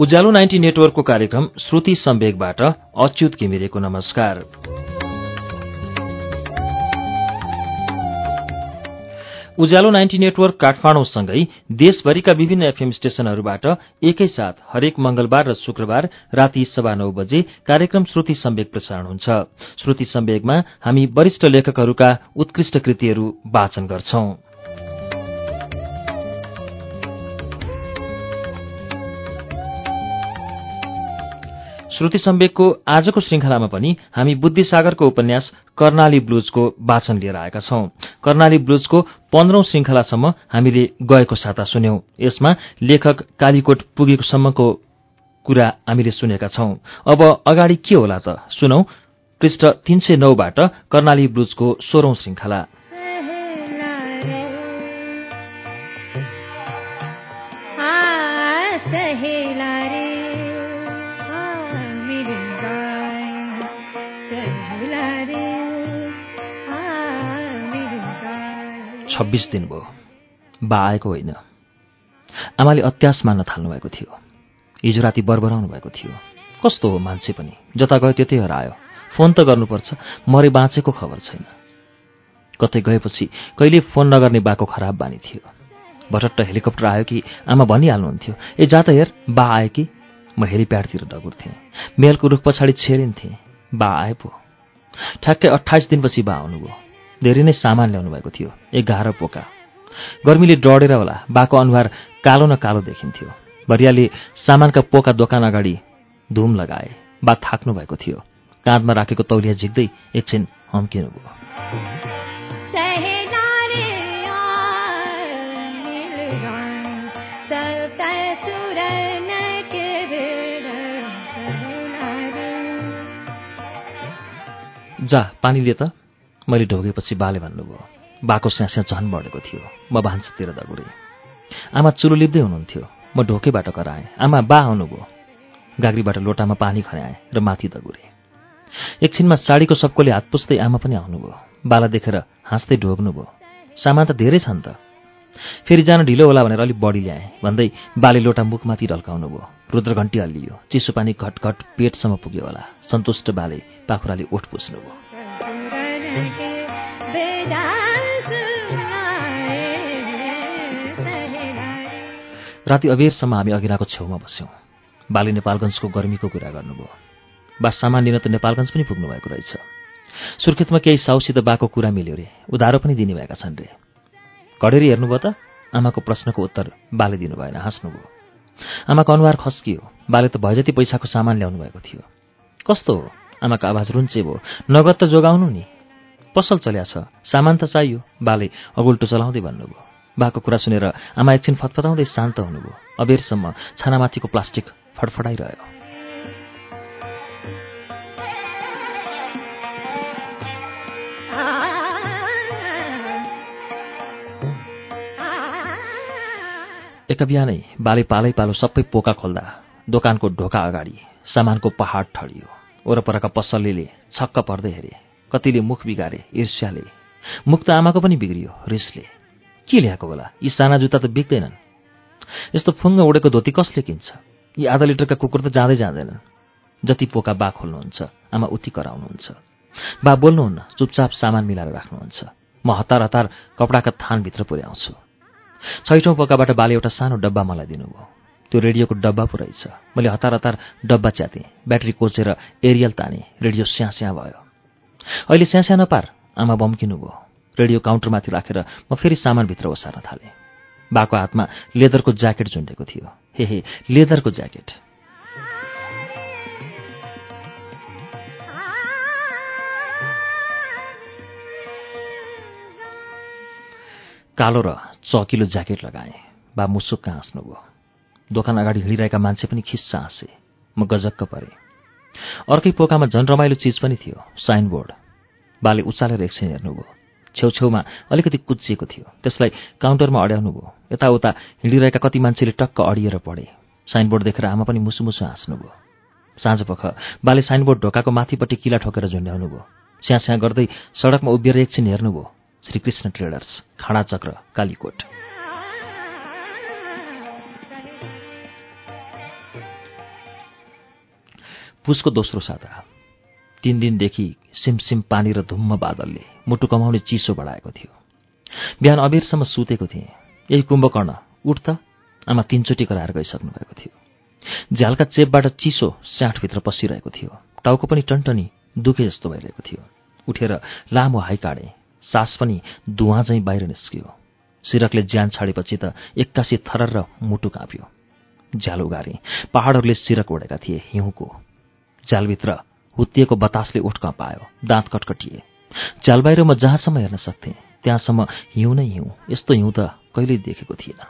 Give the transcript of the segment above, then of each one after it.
उज्यालो ninety नेटवर्कको कार्यक्रम श्रुति सम्वेकबाट अच्युत घिमिरेको नमस्कार। उज्यालो नाइन्टी नेटवर्क काठमाडौँसँगै देशभरिका विभिन्न एफएम स्टेशनहरूबाट एकैसाथ हरेक मंगलबार र शुक्रबार राति सवा नौ बजे कार्यक्रम श्रुति सम्वेक प्रसारण हुन्छ। श्रुति सम्वेकमा हामी वरिष्ठ लेखकहरूका उत्कृष्ट कृतिहरू वाचन गर्छौं। श्रुति सम्वेकको आजको श्रृंखलामा पनि हामी बुद्धिसागरको उपन्यास कर्णाली ब्लुजको वाचन लिएर आएका छौं। कर्णाली ब्लुजको पन्ध्रौं श्रृंखलासम्म हामीले गएको साता सुन्यौं। यसमा लेखक कालीकोट पुगेको सम्मको कुरा हामीले सुनेका छौं। अब अगाडि के होला त? सुनौ। पृष्ठ तीन सय नौबाट कर्णाली ब्लुजको सोह्रौं श्रृंखला। छब्बिस दिन भयो। बा आएको होइन। आमाले अत्यास मान्न थाल्नुभएको थियो। हिजो राति बरबराउनु भएको थियो। कस्तो हो मान्छे पनि। जता गयो त्यतै हरायो। फोन त गर्नुपर्छ। मरे बाँचेको खबर छैन। कतै गएपछि कहिले फोन नगर्ने बाको खराब बानी थियो। भटट्ट हेलिकप्टर आयो कि आमा भनिहाल्नुहुन्थ्यो ए जा त हेर बा आए कि? म हेलिप्याडतिर डगुर्थेँ मेलको रुख पछाडि छेरिन्थेँ। बा आए पो। ठ्याक्कै अठाइस दिनपछि बा आउनुभयो। धेरै नै सामान ल्याउनु भएको थियो एघार पोका। गर्मीले डढेर होला बाको अनुहार कालो न कालो देखिन्थ्यो। भरियाले सामानका पोका दोकान अगाडि धुम लगाए बा थाक्नु भएको थियो। काँधमा राखेको तौलिया झिक्दै एकछिन हम्किनुभयो जा पानी लिए त मैले ढोगेपछि बाले भन्नुभयो बाको स्यास्या झन बढेको थियो। म भान्सातिर दगुडेँ आमा चुलो लिप्दै हुनुहुन्थ्यो। म ढोकेबाट कराएँ। आमा बा आउनुभयो। गाग्रीबाट लोटामा पानी खन्याएँ र माथि दगुरेँ। एकछिनमा साडीको सबकोले हात पुस्दै आमा पनि आउनुभयो। बाला देखेर हाँस्दै ढोग्नुभयो। सामान त धेरै छन् त। फेरि जान ढिलो होला भनेर अलिक बढी ल्याएँ। भन्दै बाले लोटा मुखमाथि ढल्काउनु भयो रुद्रघन्टी हल्लियो। चिसो पानी घटघट पेटसम्म पुग्यो होला। सन्तुष्ट बाले पाखुराले ओठ पुस्नुभयो। राति अबेरसम्म हामी अघिराको छेउमा बस्यौँ। बाली नेपालगञ्जको गर्मीको कुरा गर्नुभयो। बा सामान लिन त नेपालगञ्ज पनि पुग्नु भएको रहेछ। सुर्खेतमा केही साउसित बाको कुरा मिल्यो रे। उधारो पनि दिने भएका छन् रे। घडेरी हेर्नुभयो त? आमाको प्रश्नको उत्तर बाले दिनु भएन हाँस्नुभयो। आमाको अनुहार खस्कियो। बाले त भएजति पैसाको सामान ल्याउनु भएको थियो। कस्तो हो? आमाको आवाज रुन्चे भयो नगद त जोगाउनु नि। पसल चल्या छ। सामान त चाहियो। बाले अगुल्टो चलाउँदै भन्नुभयो। बाको कुरा सुनेर आमा एकछिन फतफताउँदै शान्त हुनुभयो। अबेरसम्म छानामाथिको प्लास्टिक फडफडाइरह्यो। एक बिहानै बाले पालै पालो सबै पोका खोल्दा दोकानको ढोका अगाडि सामानको पहाड ठडियो। वरपरका पसलेले छक्क पर्दै हेरे। कतिले मुख बिगारे ईर्ष्याले। मुख त आमाको पनि बिग्रियो रिसले। के ल्याएको होला? यी साना जुत्ता त बिग्दैनन् यस्तो फुङ्ग उडेको धोती कसले किन्छ? यी आधा लिटरका कुकुर त जाँदै जाँदैनन्। जति पोका बा खोल्नुहुन्छ आमा उति कराउनुहुन्छ। बा बोल्नुहुन्न चुपचाप सामान मिलाएर राख्नुहुन्छ। म हतार हतार कपडाका थानभित्र पुर्याउँछु। छैठौँ पोकाबाट बाले एउटा सानो डब्बा मलाई दिनुभयो। त्यो रेडियोको डब्बा पो रहेछ। मैले हतार हतार डब्बा च्यातेँ। ब्याट्री कोचेर एरियल ताने। रेडियो स्याँ भयो। अहिले स्यास्या नपार आमा बम्किनु भयो। रेडियो काउन्टरमाथि राखेर म फेरि सामानभित्र ओसार्न थालेँ। बाको हातमा लेदरको ज्याकेट झुन्डेको थियो। हे हे लेदरको ज्याकेट। कालो र चकिलो ज्याकेट लगाएँ। बा मुसुक्क हाँस्नुभयो। दोकान अगाडि हिँडिरहेका मान्छे पनि खिस्सा हाँसे। म गजक्क परेँ। अर्कै पोकामा झन् रमाइलो चिज पनि थियो साइनबोर्ड। बाले उचालेर एकछिन हेर्नुभयो। छेउछेउमा अलिकति कुच्चिएको थियो। त्यसलाई काउन्टरमा अड्याउनु भयो यताउता हिँडिरहेका कति मान्छेले टक्क अडिएर पढे साइनबोर्ड देखेर आमा पनि मुसु मुसु हाँस्नुभयो साँझपख बाले साइनबोर्ड ढोकाको माथिपट्टि किला ठोकेर झुन्ड्याउनु भयो स्याँ स्याँ गर्दै सडकमा उभिएर एकछिन हेर्नुभयो। श्रीकृष्ण ट्रेडर्स खाँडाचक्र कालीकोट। पुसको दोस्रो साता। तीन दिनदेखि सिमसिम पानी र धुम्म बादलले मुटु कमाउने चिसो बढाएको थियो। बिहान अबेरसम्म सुतेको थिएँ। यही कुम्भकर्ण उठ त आमा तिनचोटि कराएर गइसक्नु भएको थियो। झ्यालका चेपबाट चिसो स्याठभित्र पसिरहेको थियो। टाउको पनि टन्टनी दुखे जस्तो भइरहेको थियो। उठेर लामो हाई काडेँ सास पनि धुवा झैँ बाहिर निस्कियो। सिरकले ज्यान छाडेपछि त एक्कासी थरर र मुटु काँप्यो। झ्याल उगारे। पहाडहरूले सिरक ओढेका थिए हिउँको। झ्यालभित्र हुत्तिएको बतासले उठ्क पायो दाँत कटकटिए। झ्याल बाहिर म जहाँसम्म हेर्न सक्थेँ त्यहाँसम्म हिउँ नै हिउँ यस्तो हिउँ त कहिल्यै देखेको थिएन।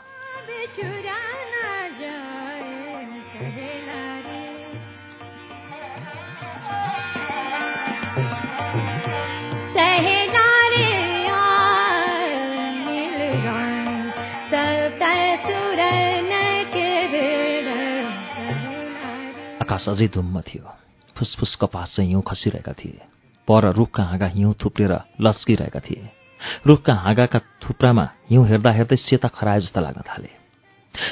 आकाश अझै धुम्म थियो। फुसफुस कपास चाहिँ हिउँ खसिरहेका थिए। पर रुखका हाँगा हिउँ थुप्रेर लस्किरहेका थिए। रुखका हाँगाका थुप्रामा हिउँ हेर्दा हेर्दै सेता खराए जस्ता लाग्न थाले।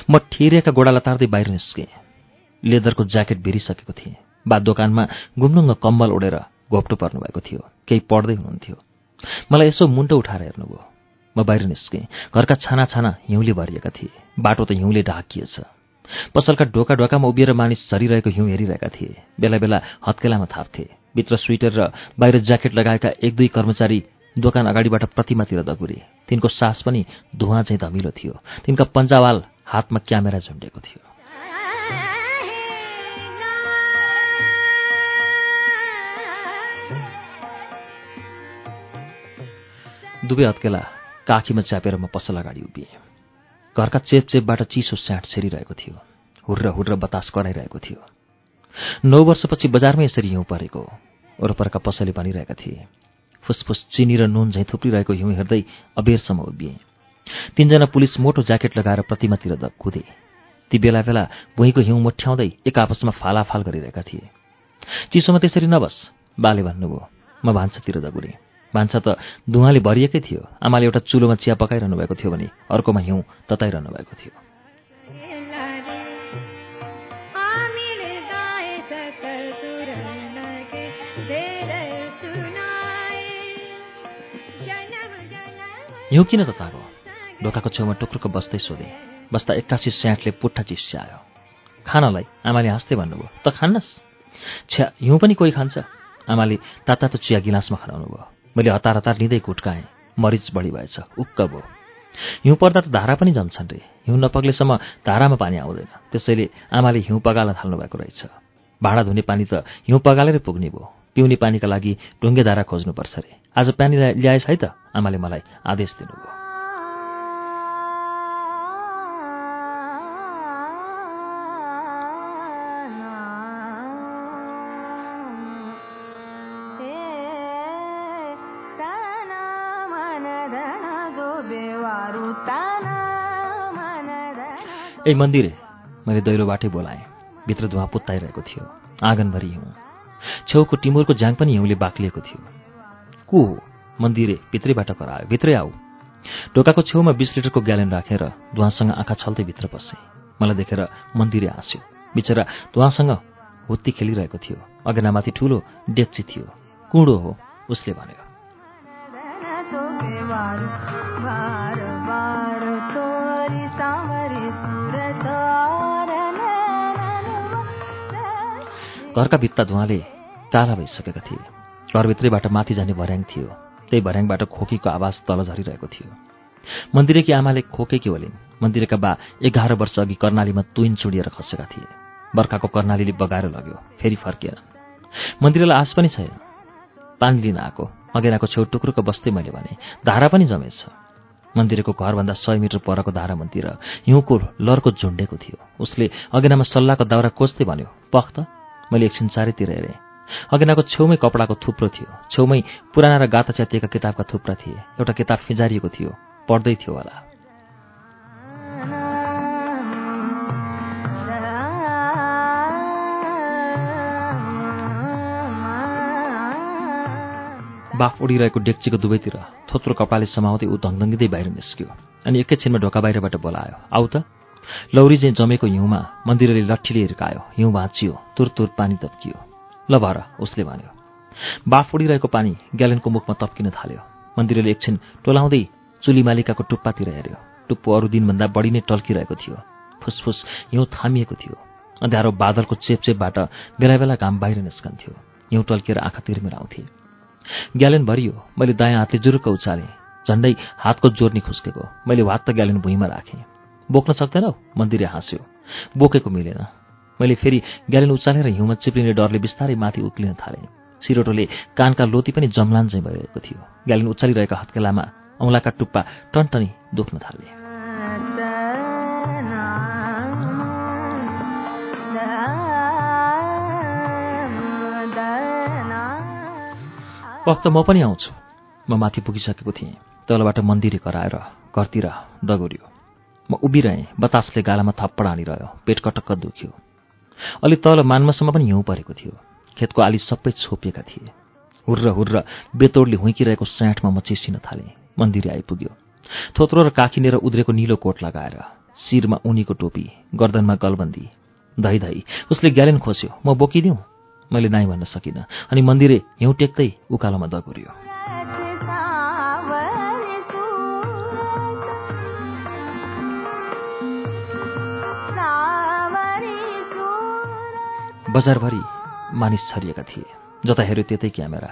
म ठिरेका गोडा लतार्दै बाहिर निस्केँ। लेदरको ज्याकेट भिरिसकेको थिएँ। बा दोकानमा गुम्नुङ्ग कम्बल ओढेर घोप्टो पर्नुभएको थियो। केही पढ्दै हुनुहुन्थ्यो। मलाई यसो मुन्टो उठाएर हेर्नुभयो। म बाहिर निस्केँ। घरका छाना छाना हिउँले भरिएका थिए। बाटो त हिउँले ढाकिएछ। पसलका ढोका ढोकामा उभिएर मानिस झरिरहेको हिउँ हेरिरहेका थिए। बेला बेला हत्केलामा थाप्थे। भित्र स्वेटर र बाहिर ज्याकेट लगाएका एक दुई कर्मचारी दोकान अगाडिबाट प्रतिमातिर दगुरे। तिनको सास पनि धुवा चाहिँ धमिलो थियो। तिनका पन्जावाल हातमा क्यामेरा झुन्डेको थियो। दुवै हत्केला काखीमा च्यापेर म पसल अगाडि उभिएँ। घरका चेप चेपबाट चिसो स्याट छेरिरहेको थियो। हुर्र हुर्र बतास कराइरहेको थियो। नौ वर्षपछि बजारमै यसरी हिउँ परेको। वरपरका पसले भनिरहेका थिए फुसफुस चिनी र नुन झैँ थुप्रिरहेको हिउँ हेर्दै अबेरसम्म उभिए। तीनजना पुलिस मोटो ज्याकेट लगाएर प्रतिमातिर द कुदे। ती बेला बेला भुइँको हिउँ मोठ्याउँदै एक आपसमा फालाफाल गरिरहेका थिए। चिसोमा त्यसरी नबस बाले भन्नुभयो म भान्सातिर दगुरेँ भान्सा त धुवाले भरिएकै थियो। आमाले एउटा चुलोमा चिया पकाइरहनु भएको थियो भने अर्कोमा हिउँ तताइरहनु भएको थियो। हिउँ किन त तागो ढोकाको छेउमा टुक्रुको बस्दै सोधे। बस्दा एक्कासी स्याटले पुट्ठा चिस्यायो। खानलाई आमाले हाँस्दै भन्नुभयो त खान्नस्? छ्या हिउँ पनि कोही खान्छ? आमाले तातातो चिया गिलासमा खनाउनु भयो मैले हतार हतार लिँदै कुटकाएँ। मरिच बढी भएछ। उक्क भयो। हिउँ पर्दा त धारा पनि जम्छन् रे। हिउँ नपग्लेसम्म धारामा पानी आउँदैन। त्यसैले आमाले हिउँ पगाल्न थाल्नु भएको रहेछ। भाँडा धुने पानी त हिउँ पगालेरै पुग्ने भयो। पिउने पानीका लागि ढुङ्गे धारा खोज्नुपर्छ रे। आज पानी ल्याएछ है त? आमाले मलाई आदेश दिनुभयो। ए मन्दिरे मैले दैलोबाटै बोलाएँ। भित्र धुवा पुत्ताइरहेको थियो। आँगनभरि हिउँ। छेउको टिमुरको ज्याङ पनि हिउँले बाक्लिएको थियो। को हो? मन्दिरे भित्रैबाट करायो। भित्रै आऊ। ढोकाको छेउमा बिस लिटरको ग्यालेन राखेर धुवासँग आँखा छल्दै भित्र पसे मलाई देखेर मन्दिरे हाँस्यो। बिचरा धुवासँग हुत्ती खेलिरहेको थियो। अगेनामाथि ठुलो डेक्ची थियो। कुँडो हो? उसले भन्यो। घरका भित्ता धुवाले काला भइसकेका थिए। घरभित्रैबाट माथि जाने भर्याङ थियो। त्यही भर्याङबाट खोकीको आवाज तल झरिरहेको थियो। मन्दिरेकी आमाले खोकेकी होलिन् मन्दिरका बा एघार वर्ष अघि कर्णालीमा तुइन चुडिएर खसेका थिए। बर्खाको कर्णालीले बगाएर लग्यो फेरि फर्किएर। मन्दिरलाई आश पनि छैन। पानी लिन आएको अगेनाको छेउ टुक्रुको बस्दै मैले भने धारा पनि जमेछ। मन्दिरको घरभन्दा सय मिटर परको धारा मन्दिर हिउँको लरको झुन्डेको थियो। उसले अगेनामा सल्लाहको दाउरा कोच्दै भन्यो पख त। मैले एकछिन चारैतिर हेरेँ। अगेनाको छेउमै कपडाको थुप्रो थियो। छेउमै पुराना र गाता च्यातिएका किताबका थुप्रा थिए। एउटा किताब फिजारिएको थियो। पढ्दै थियो होला। बाफ उडिरहेको डेक्चीको दुवैतिर थोत्रो कपडाले समाउँदै ऊ धङधङ्गिँदै बाहिर निस्क्यो। अनि एकैछिनमा ढोका बाहिरबाट बोलायो आऊ त। लौरी चाहिँ जमेको हिउँमा मन्दिरले लट्ठीले हिर्कायो हिउँ भाँचियो तुर तुर पानी तप्कियो ल भर उसले भन्यो। बाफ उडिरहेको पानी ग्यालेनको मुखमा तप्किन थाल्यो। मन्दिरले एकछिन टोलाउँदै चुलीमालिकाको टुप्पातिर हेऱ्यो। टुप्पो अरू दिनभन्दा बढी नै टल्किरहेको थियो। फुसफुस हिउँ थामिएको थियो। अँध्यारो बादलको चेपचेपबाट बेला बेला घाम बाहिर निस्कन्थ्यो। हिउँ टल्किएर आँखा तिरमिर आउँथे ग्यालेन भरियो मैले दायाँ हातले जुरुक्क उचालेँ। झन्डै हातको जोर्नी खुस्केको। मैले त ग्यालेन भुइँमा राखेँ। बोक्न सक्दैनौ? मन्दिरे हाँस्यो। बोकेको मिलेन। मैले फेरि ग्यालेन उचालेर हिउँमा चिप्लिने डरले बिस्तारै माथि उक्लिन थालेँ। सिरोटोले कानका लोती पनि जमलान चाहिँ भइरहेको थियो। ग्यालेन उचालिरहेका हत्केलामा औँलाका टुप्पा टनटनी दुख्न थाले वक्त म पनि आउँछु। म माथि पुगिसकेको थिएँ। तलबाट मन्दिरे कराएर घरतिर दगुर्यो। म उभिरहेँ बतासले गालामा थप्पड हानिरह्यो पेट कटक्क दुख्यो। अलि तल मानमसम्म पनि हिउँ परेको थियो। खेतको आली सबै छोपिएका थिए। हुर्र हुर्र बेतोडले हुइकिरहेको स्याँठमा म चिसिन थालेँ। मन्दिरे आइपुग्यो। थोत्रो र काखिनेर उद्रेको निलो कोट लगाएर शिरमा उनीको टोपी गर्दनमा गलबन्दी। धै धै उसले ग्यालेन खोस्यो म बोकिदिउँ? मैले नाइ भन्न सकिनँ अनि मन्दिरे हिउँ टेक्दै उकालोमा दगुर्यो बजारभरि मानिस छरिएका थिए। जता हेऱ्यो त्यतै क्यामेरा।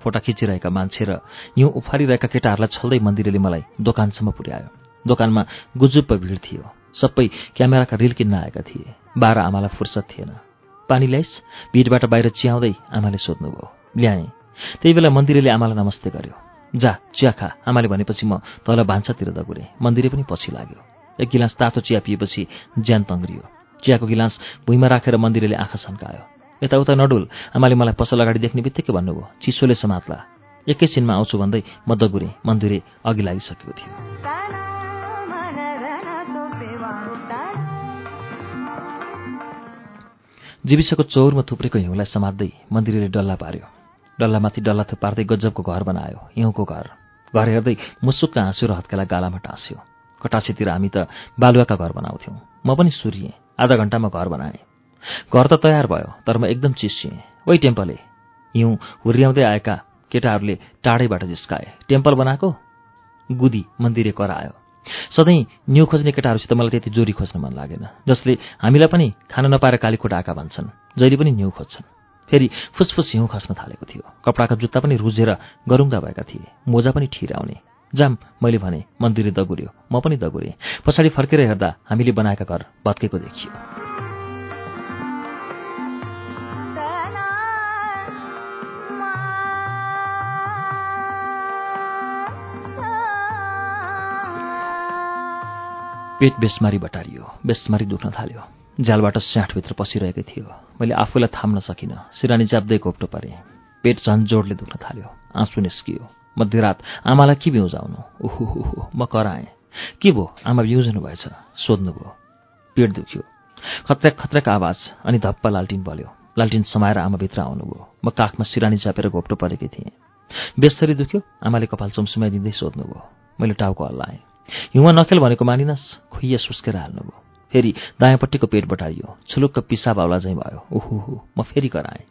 फोटा खिचिरहेका मान्छे र हिउँ उफारिरहेका केटाहरूलाई छल्दै मन्दिरले मलाई दोकानसम्म पुर्यायो। दोकानमा गुजुप्प भिड थियो। सबै क्यामेराका रिल किन्न आएका थिए। बाह्र आमालाई फुर्सद थिएन। पानी ल्याइस भिडबाट बाहिर चियाउँदै आमाले सोध्नुभयो ल्याएँ। त्यही बेला मन्दिरले आमालाई नमस्ते गर्यो। जा चिया खा। आमाले भनेपछि म तल भान्सातिर दगुरेँ। मन्दिरे पनि पछि लाग्यो। एक गिलास तातो चिया पिएपछि ज्यान तङ्ग्रियो। चियाको गिलास भुइँमा राखेर मन्दिरले आँखा सन्कायो यताउता नडुल आमाले मलाई पसल अगाडि देख्ने बित्तिकै भन्नुभयो चिसोले समात्ला। एकैछिनमा आउँछु भन्दै म मन्दिरे अघि लागिसकेको थियो। जीविसको चौरमा थुप्रेको हिउँलाई समात्दै मन्दिरले डल्ला पार्यो। डल्लामाथि डल्ला पार्दै गजबको घर बनायो हिउँको घर। घर हेर्दै मुसुक्क हाँस्यो र हत्केला गालामा टाँस्यो। कटासेतिर हामी त बालुवाका घर बनाउँथ्यौँ। म पनि सुरिएँ आधा घन्टामा घर बनाएँ। घर त तयार भयो तर म एकदम चिसिएँ ओइ टेम्पले हिउँ हुर्याउँदै आएका केटाहरूले टाढैबाट जिस्काए। टेम्पल बनाएको? गुदी मन्दिरे करायो सधैँ न्यु खोज्ने केटाहरूसित मलाई त्यति जोरी खोज्न मन लागेन जसले हामीलाई पनि खान नपाएर कालीकोट आएका भन्छन् जहिले पनि न्यु खोज्छन्। फेरि फुसफुस हिउँ खस्न थालेको थियो। कपडाका जुत्ता पनि रुझेर गरुङ्गा भएका थिए। मोजा पनि ठिराउने। जाम मैले भने मन्दिरले दगुर्यो म पनि दगुरेँ। पछाडि फर्केर हेर्दा हामीले बनाएका घर भत्केको देखियो। पेट बेसमारी बटारियो बेसमारी दुख्न थाल्यो। झ्यालबाट स्याठभित्र पसिरहेकै थियो। मैले आफूलाई थाम्न सकिनँ। सिरानी च्याप्दै घोप्टो परेँ। पेट झन् जोडले दुख्न थाल्यो। आँसु निस्कियो। मध्यरात आमालाई के बिउजाउनु ओहो म कराएँ। के भो आमा बिउजनु भएछ सोध्नुभयो पेट दुख्यो। खत्रक खत्रक आवाज अनि धप्प लालटिन बल्यो। लालटिन समाएर आमा भित्र आउनुभयो म काखमा सिरानी च्यापेर घोप्टो परेकै थिएँ। बेसरी दुख्यो? आमाले कपाल चुमसुमाइदिँदै सोध्नुभयो मैले टाउको हल्लाएँ। हिउँमा नखेल भनेको मानिनस् खुइया सुस्केर हाल्नुभयो फेरि दायाँपट्टिको पेट बटारियो। छुलुक्क पिसा बाउला चाहिँ भयो। ओहो म फेरि कराएँ।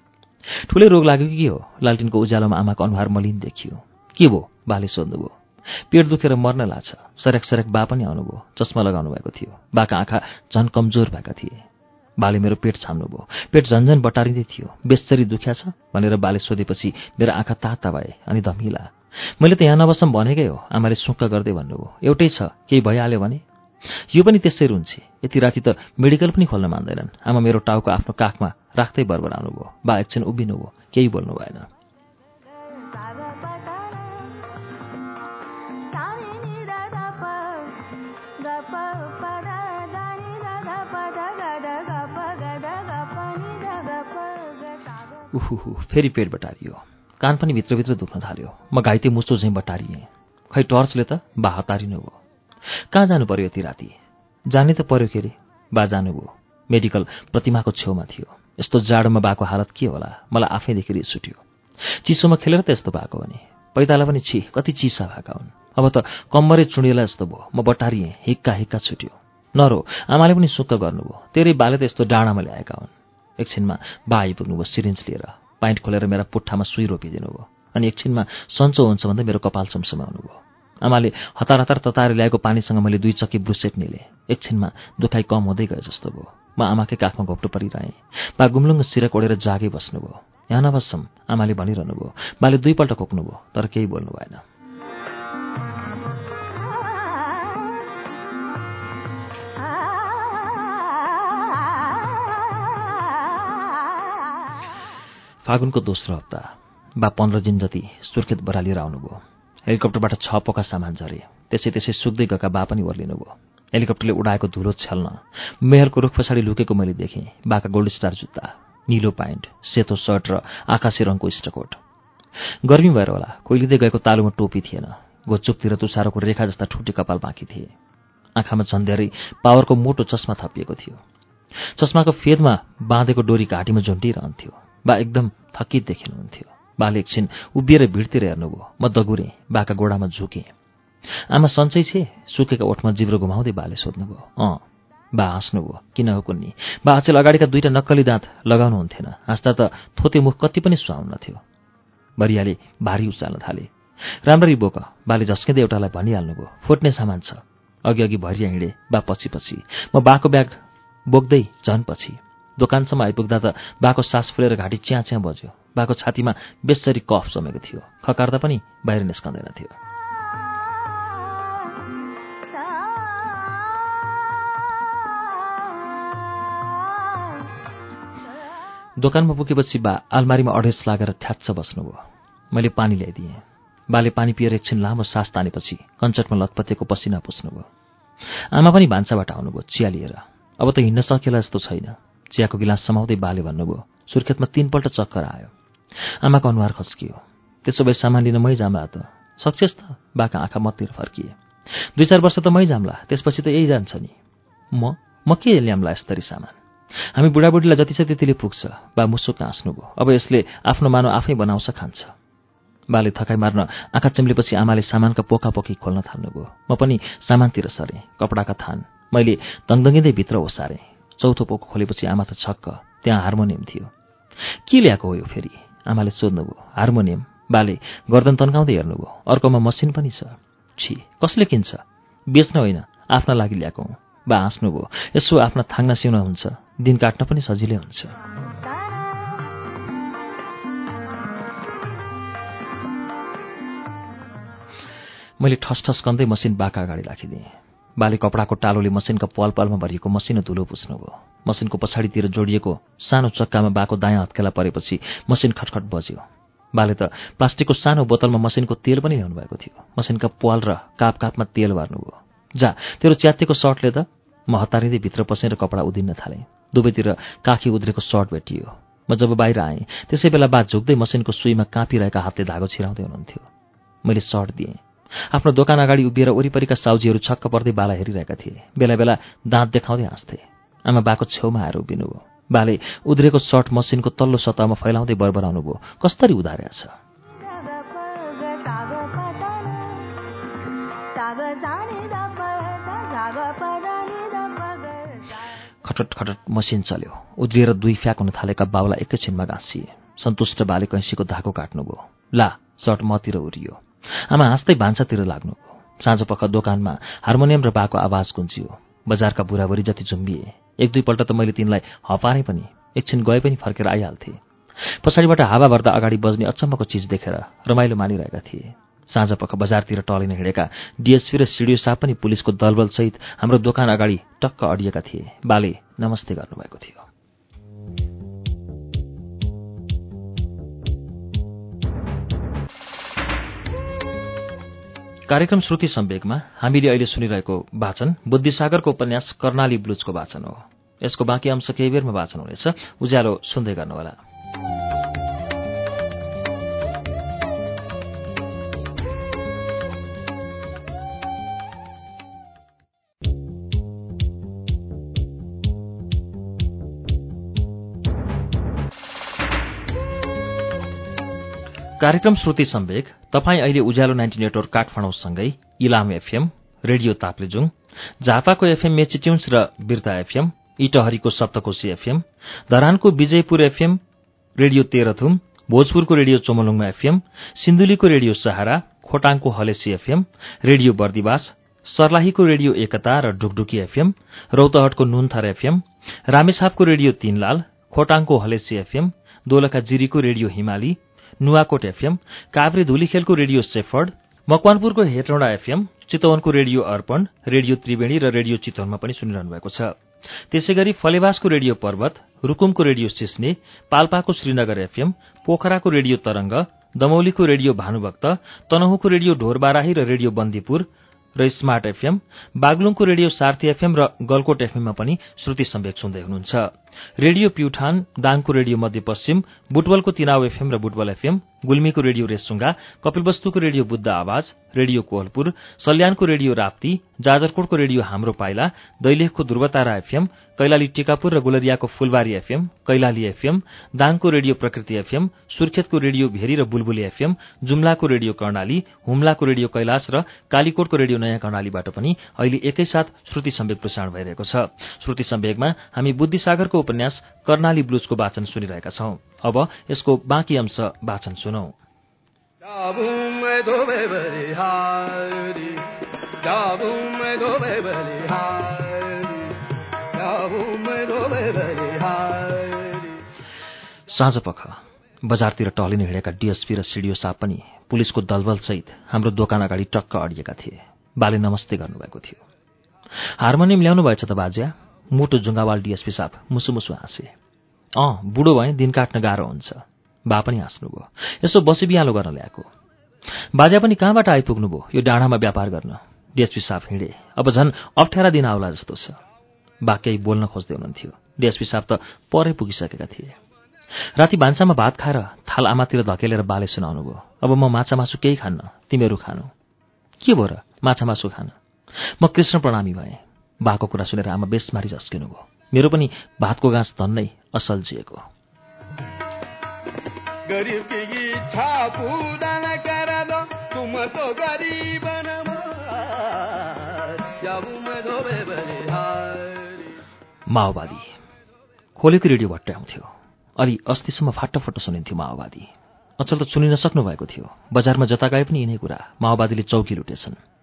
ठुलै रोग लाग्यो कि के हो? लालटिनको उज्यालोमा आमाको अनुहार मलिन देखियो। के भो बाले सोध्नुभयो। पेट दुखेर मर्न लाग्छ सरेक सरेक बा पनि आउनुभयो। चस्मा लगाउनु भएको थियो। बाका आँखा झन् कमजोर भएका थिए। बाले मेरो पेट छाम्नुभयो। पेट झन्झन बटारिँदै थियो। बेसरी दुख्या छ भनेर बाले सोधेपछि मेरो आँखा ताता भए अनि धमिला। मैले त यहाँ नबसम भनेकै हो। आमाले सुक्क गर्दै भन्नुभयो। एउटै छ। केही भइहाल्यो भने? यो पनि त्यसै रुन्छे यति राति त मेडिकल पनि खोल्न मान्दैनन्। आमा मेरो टाउको आफ्नो काखमा राख्दै बरबराउनु भयो बा एकछिन उभिनु भयो केही बोल्नु भएन। उहु फेरि पेट बटारियो। कान पनि भित्रभित्र दुख्न थाल्यो। म घाइते मुसो झैँ बटारिएँ। खै टर्चले त बा हतारिनु भयो। कहाँ जानु पर्यो यति राति? जाने त पर्यो के अरे बा जानुभयो मेडिकल प्रतिमाको छेउमा थियो। यस्तो जाडोमा बाको हालत के होला? मलाई आफैदेखि रिस उठ्यो चिसोमा खेलेर त यस्तो भएको भने? पैताला पनि छि कति चिसा भएका हुन्। अब त कम्मरै चुडिएला जस्तो भयो। म बटारिएँ हिक्का हिक्का छुट्यो। नरो आमाले पनि सुक्क गर्नुभयो। तेरै बाले त यस्तो डाँडामा ल्याएका हुन्। एकछिनमा बा आइपुग्नुभयो सिरिन्ज लिएर। पाइन्ट खोलेर मेरा पुट्ठामा सुई रोपिदिनु भयो अनि एकछिनमा सन्चो हुन्छ भन्दै मेरो कपाल चम्समाउनु भयो आमाले हतार हतार तताएर ल्याएको पानीसँग मैले दुई चक्की ब्रुसेट निले। एकछिनमा दुखाइ कम हुँदै गयो जस्तो भयो। म आमाकै काखमा घोप्टो परिरहेँ। बा गुम्लुङ्ग सिरक ओढेर जागे बस्नुभयो। यहाँ नबस्छौँ आमाले भनिरहनु भयो बाले दुईपल्ट खोक्नुभयो तर केही बोल्नु भएन। फागुनको दोस्रो हप्ता बा पन्ध्र दिन जति सुर्खेत बरालिएर आउनुभयो। हेलिकप्टरबाट छ पोका सामान झरे। त्यसै त्यसै सुक्दै गएका बा पनि ओर्लिनु भयो हेलिकप्टरले उडाएको धुलो छल्न मेहरको रुख पछाडि लुकेको मैले देखेँ। बाका गोल्ड स्टार जुत्ता निलो प्यान्ट सेतो सर्ट र आकाशे रङको स्टकोट गर्मी भएर होला कोइलिँदै गएको तालुमा टोपी थिएन। घोचुपतिर तुसारोको रेखा जस्ता ठुटी कपाल बाँकी थिए। आँखामा झन्डेरै पावरको मोटो चस्मा थपिएको थियो। चस्माको फेदमा बाँधेको डोरी घाँटीमा झुन्डिरहन्थ्यो। बा एकदम थकित देखिनुहुन्थ्यो। बाले एकछिन उभिएर भिडतिर हेर्नुभयो। म दगुरेँ बाका गोडामा झुकेँ। आमा सन्चै छे? सुकेका ओठमा जिब्रो घुमाउँदै बाले सोध्नुभयो। अँ। बा हाँस्नुभयो किन हो कुन्नी? बा अचेल अगाडिका दुईटा नक्कली दाँत लगाउनुहुन्थेन। हाँस्दा त थोते मुख कति पनि सुहाउन थियो बरियाले भारी उचाल्न थाले। राम्ररी बोक। बाले झस्किँदै एउटालाई भनिहाल्नुभयो फुट्ने सामान छ। अघि अघि भरिया हिँडे बा पछि पछि। म बाको ब्याग बोक्दै झन पछि। दोकानसम्म आइपुग्दा त बाको सास फुलेर घाँटी च्याँ च्याँ बज्यो। बाको छातीमा बेसरी कफ जमेको थियो। खकार्दा पनि बाहिर निस्कँदैन थियो। दोकानमा पुगेपछि बा आलमारीमा अढेस लागेर थ्याच्छ बस्नुभयो। मैले पानी ल्याइदिएँ। बाले पानी पिएर एकछिन लामो सास तानेपछि कञ्चटमा लतपतेको पसिना पुस्नुभयो। आमा पनि भान्साबाट आउनुभयो चिया लिएर। अब त हिँड्न सकेला जस्तो छैन। चियाको गिलास समाउँदै बाले भन्नुभयो सुर्खेतमा तीनपल्ट चक्कर आयो। आमाको अनुहार खस्कियो। त्यसो भए सामान लिन मै जाम्ला त। सक्सेस त बाका आँखा मतिर फर्किए। दुई चार वर्ष त मै जाम्ला। त्यसपछि त यही जान्छ नि। म? म के ल्याम्ला यस्तरी सामान? हामी बुढाबुढीलाई जति छ त्यतिले पुग्छ। बा मुसुक हाँस्नुभयो। अब यसले आफ्नो मानव आफै बनाउँछ खान्छ। बाले थकाइ मार्न आँखा चिम्लेपछि आमाले सामानका पोका पोकी खोल्न थाल्नुभयो। म पनि सामानतिर सरेँ कपडाका थान। मैले दङदङ्गिँदै भित्र ओसारेँ। चौथो पोको खोलेपछि आमा त छक्क त्यहाँ हार्मोनियम थियो। के ल्याएको हो यो फेरि? आमाले सोध्नुभयो हार्मोनियम? बाले गर्दन तन्काउँदै हेर्नुभयो अर्कोमा मसिन पनि छ। छि कसले किन्छ? बेच्न होइन आफ्ना लागि ल्याएको हुँ। बा हाँस्नुभयो यसो आफ्ना थाङ्ना सिउन हुन्छ दिन काट्न पनि सजिलै हुन्छ। मैले ठस ठस कन्दै मसिन बाका अगाडि राखिदिएँ। बाले कपडाको टालोले मसिनको पाल पालमा भरिएको मसिनो धुलो पुस्नुभयो। मसिनको पछाडितिर जोडिएको सानो चक्कामा बाको दायाँ हत्केला परेपछि मसिन खटखट बज्यो। बाले त प्लास्टिकको सानो बोतलमा मसिनको तेल पनि ल्याउनु भएको थियो। मसिनका पाल र काप कापमा तेल भर्नुभयो जा तेरो च्यातेको सर्टले त। म हतारिँदै भित्र पसेर कपडा उधिन्न थालेँ। दुवैतिर काखी उद्रेको सर्ट भेटियो। म जब बाहिर आएँ त्यसै बेला बा झुक्दै मसिनको सुईमा काँपिरहेका हातले धागो छिराउँदै हुनुहुन्थ्यो। मैले सर्ट दिएँ। आफ्नो दोकान अगाडि उभिएर वरिपरिका साउजीहरू छक्क पर्दै बाला हेरिरहेका थिए। बेला बेला दाँत देखाउँदै हाँस्थे। आमा बाको छेउमा आएर उभिनुभयो बाले उद्रेको सर्ट मसिनको तल्लो सतहमा फैलाउँदै बरबराउनु भयो। कसरी उधार्या छ। खटट खटट मसिन चल्यो। उद्रिएर दुई फ्याक हुन थालेका बाउलाई एकैछिनमा गाँसिए सन्तुष्ट बाले कैँसीको धाको काट्नुभयो। ला सर्ट मतिर उरियो। आमा हाँस्दै भान्सातिर लाग्नुभयो साँझ पख दोकानमा हार्मोनियम र बाको आवाज गुन्जियो। बजारका बुढाबुढी जति झुम्बिए। एक दुईपल्ट त मैले तिनलाई हपारे पनि एकछिन गए पनि फर्केर आइहाल्थे। पछाडिबाट हावा भर्दा अगाडि बज्ने अचम्मको चिज देखेर रमाइलो मानिरहेका थिए। साँझ पख बजारतिर टलिन हिँडेका डिएसपी र सिडिओ साहब पनि पुलिसको दलबलसहित हाम्रो दोकान अगाडि टक्क अडिएका थिए। बाले नमस्ते गर्नुभएको थियो। कार्यक्रम श्रुति सम्वेकमा हामीले अहिले सुनिरहेको वाचन बुद्धिसागरको उपन्यास कर्णाली ब्लुजको वाचन हो। यसको बाँकी अंश केही बेरमा वाचन हुनेछ। उज्यालो सुन्दै गर्नुहोला। कार्यक्रम श्रुति सम्वेक तपाईँ अहिले उज्यालो नाइन्टी नेटवर्क काठमाडौँसँगै इलाम एफएम रेडियो ताप्लेजुङ झापाको एफएम मेचिट्युन्स र बिर्ता एफएम इटहरीको सप्तकोशी एफएम धरानको विजयपुर एफएम रेडियो तेह्रथुम भोजपुरको रेडियो चोमलुङमा एफएम सिन्धुलीको रेडियो सहारा खोटाङको हलेसी एफएम रेडियो बर्दिवास सर्लाहीको रेडियो एकता र ढुकढुकी एफएम रौतहटको नुनथर एफएम रामेछापको रेडियो तीनलाल खोटाङको हलेसी एफएम दोलखा जिरीको रेडियो हिमाली नुवाकोट एफएम काभ्रे धुलीखेलको रेडियो सेफर्ड मकवानपुरको हेटौँडा एफएम चितवनको रेडियो अर्पण रेडियो त्रिवेणी र रेडियो चितवनमा पनि सुनिरहनु भएको छ। त्यसै गरी फलेवासको रेडियो पर्वत रुकुमको रेडियो सिस्ने पाल्पाको श्रीनगर एफएम पोखराको रेडियो तरंग दमौलीको रेडियो भानुभक्त तनहुको रेडियो ढोरबाराही र रेडियो बन्दीपुर र स्मार्ट एफएम बागलुङको रेडियो सार्थी एफएम र गलकोट एफएममा पनि श्रुति सम्वेक सुन्दै हुनुहुन्छ। रेडियो प्युठान दाङको रेडियो मध्यपश्चिम बुटवलको तिनाउ एफएम र बुटवल एफएम गुल्मीको रेडियो रेसुङ्गा कपिलवस्तुको रेडियो बुद्ध आवाज रेडियो कोहलपुर सल्यानको रेडियो राप्ती जाजरकोटको रेडियो हाम्रो पाइला दैलेखको ध्रुवतारा एफएम कैलाली टिकापुर र गुलरियाको फुलबारी एफएम कैलाली एफएम दाङको रेडियो प्रकृति एफएम सुर्खेतको रेडियो भेरी र बुलबुली एफएम जुम्लाको रेडियो कर्णाली हुम्लाको रेडियो कैलाश र कालीकोटको रेडियो नयाँ कर्णालीबाट पनि अहिले एकैसाथ श्रुति सम्वेक प्रसारण भइरहेको छ। श्रुति सम्वेकमा हामी बुद्धिसागरको उपन्यास कर्णाली ब्लुजको वाचन सुनिरहेका छौं। अब यसको बाँकी अंश वाचन सुनौ। साँझ पख बजारतिर टहलिन हिँडेका डिएसपी र सिडिओ साहब पनि पुलिसको दलबलसहित हाम्रो दोकान अगाडि टक्क अडिएका थिए। बाले नमस्ते गर्नुभएको थियो। हार्मोनियम ल्याउनु भएछ त बाज्या? मोटो जुङ्गावाल डिएसपी साहब मुसु मुसु हाँसे। अँ बुढो भए दिन काट्न गाह्रो हुन्छ। बा पनि हाँस्नुभयो यसो बसी बिहालो गर्न ल्याएको। बाजा पनि कहाँबाट आइपुग्नुभयो यो डाँडामा व्यापार गर्न। डिएसपी साहब हिँडे। अब झन् अप्ठ्यारा दिन आउला जस्तो छ। बा केही बोल्न खोज्दै हुनुहुन्थ्यो। डिएसपी साहब त परै पुगिसकेका थिए। राति भान्सामा भात खाएर थाल आमातिर धकेलेर बाले सुनाउनु भयो। अब म माछा मासु केही खान्न तिमीहरू खानु। के भयो र? माछा मासु खान। म कृष्ण प्रणामी भएँ। बाको कुरा सुनेर आमा बेसमारी झस्किनु भयो। मेरो पनि भातको गाँस धन्नै असल जिएको। माओवादी। खोलेको रेडियो भट्टाउँथ्यो अलि अस्तिसम्म फाटोफाटो सुनिन्थ्यो माओवादी। अचल त सुनिन सक्नु भएको थियो। बजारमा जता गए पनि यिनै कुरा। माओवादीले चौकी लुटेछन्।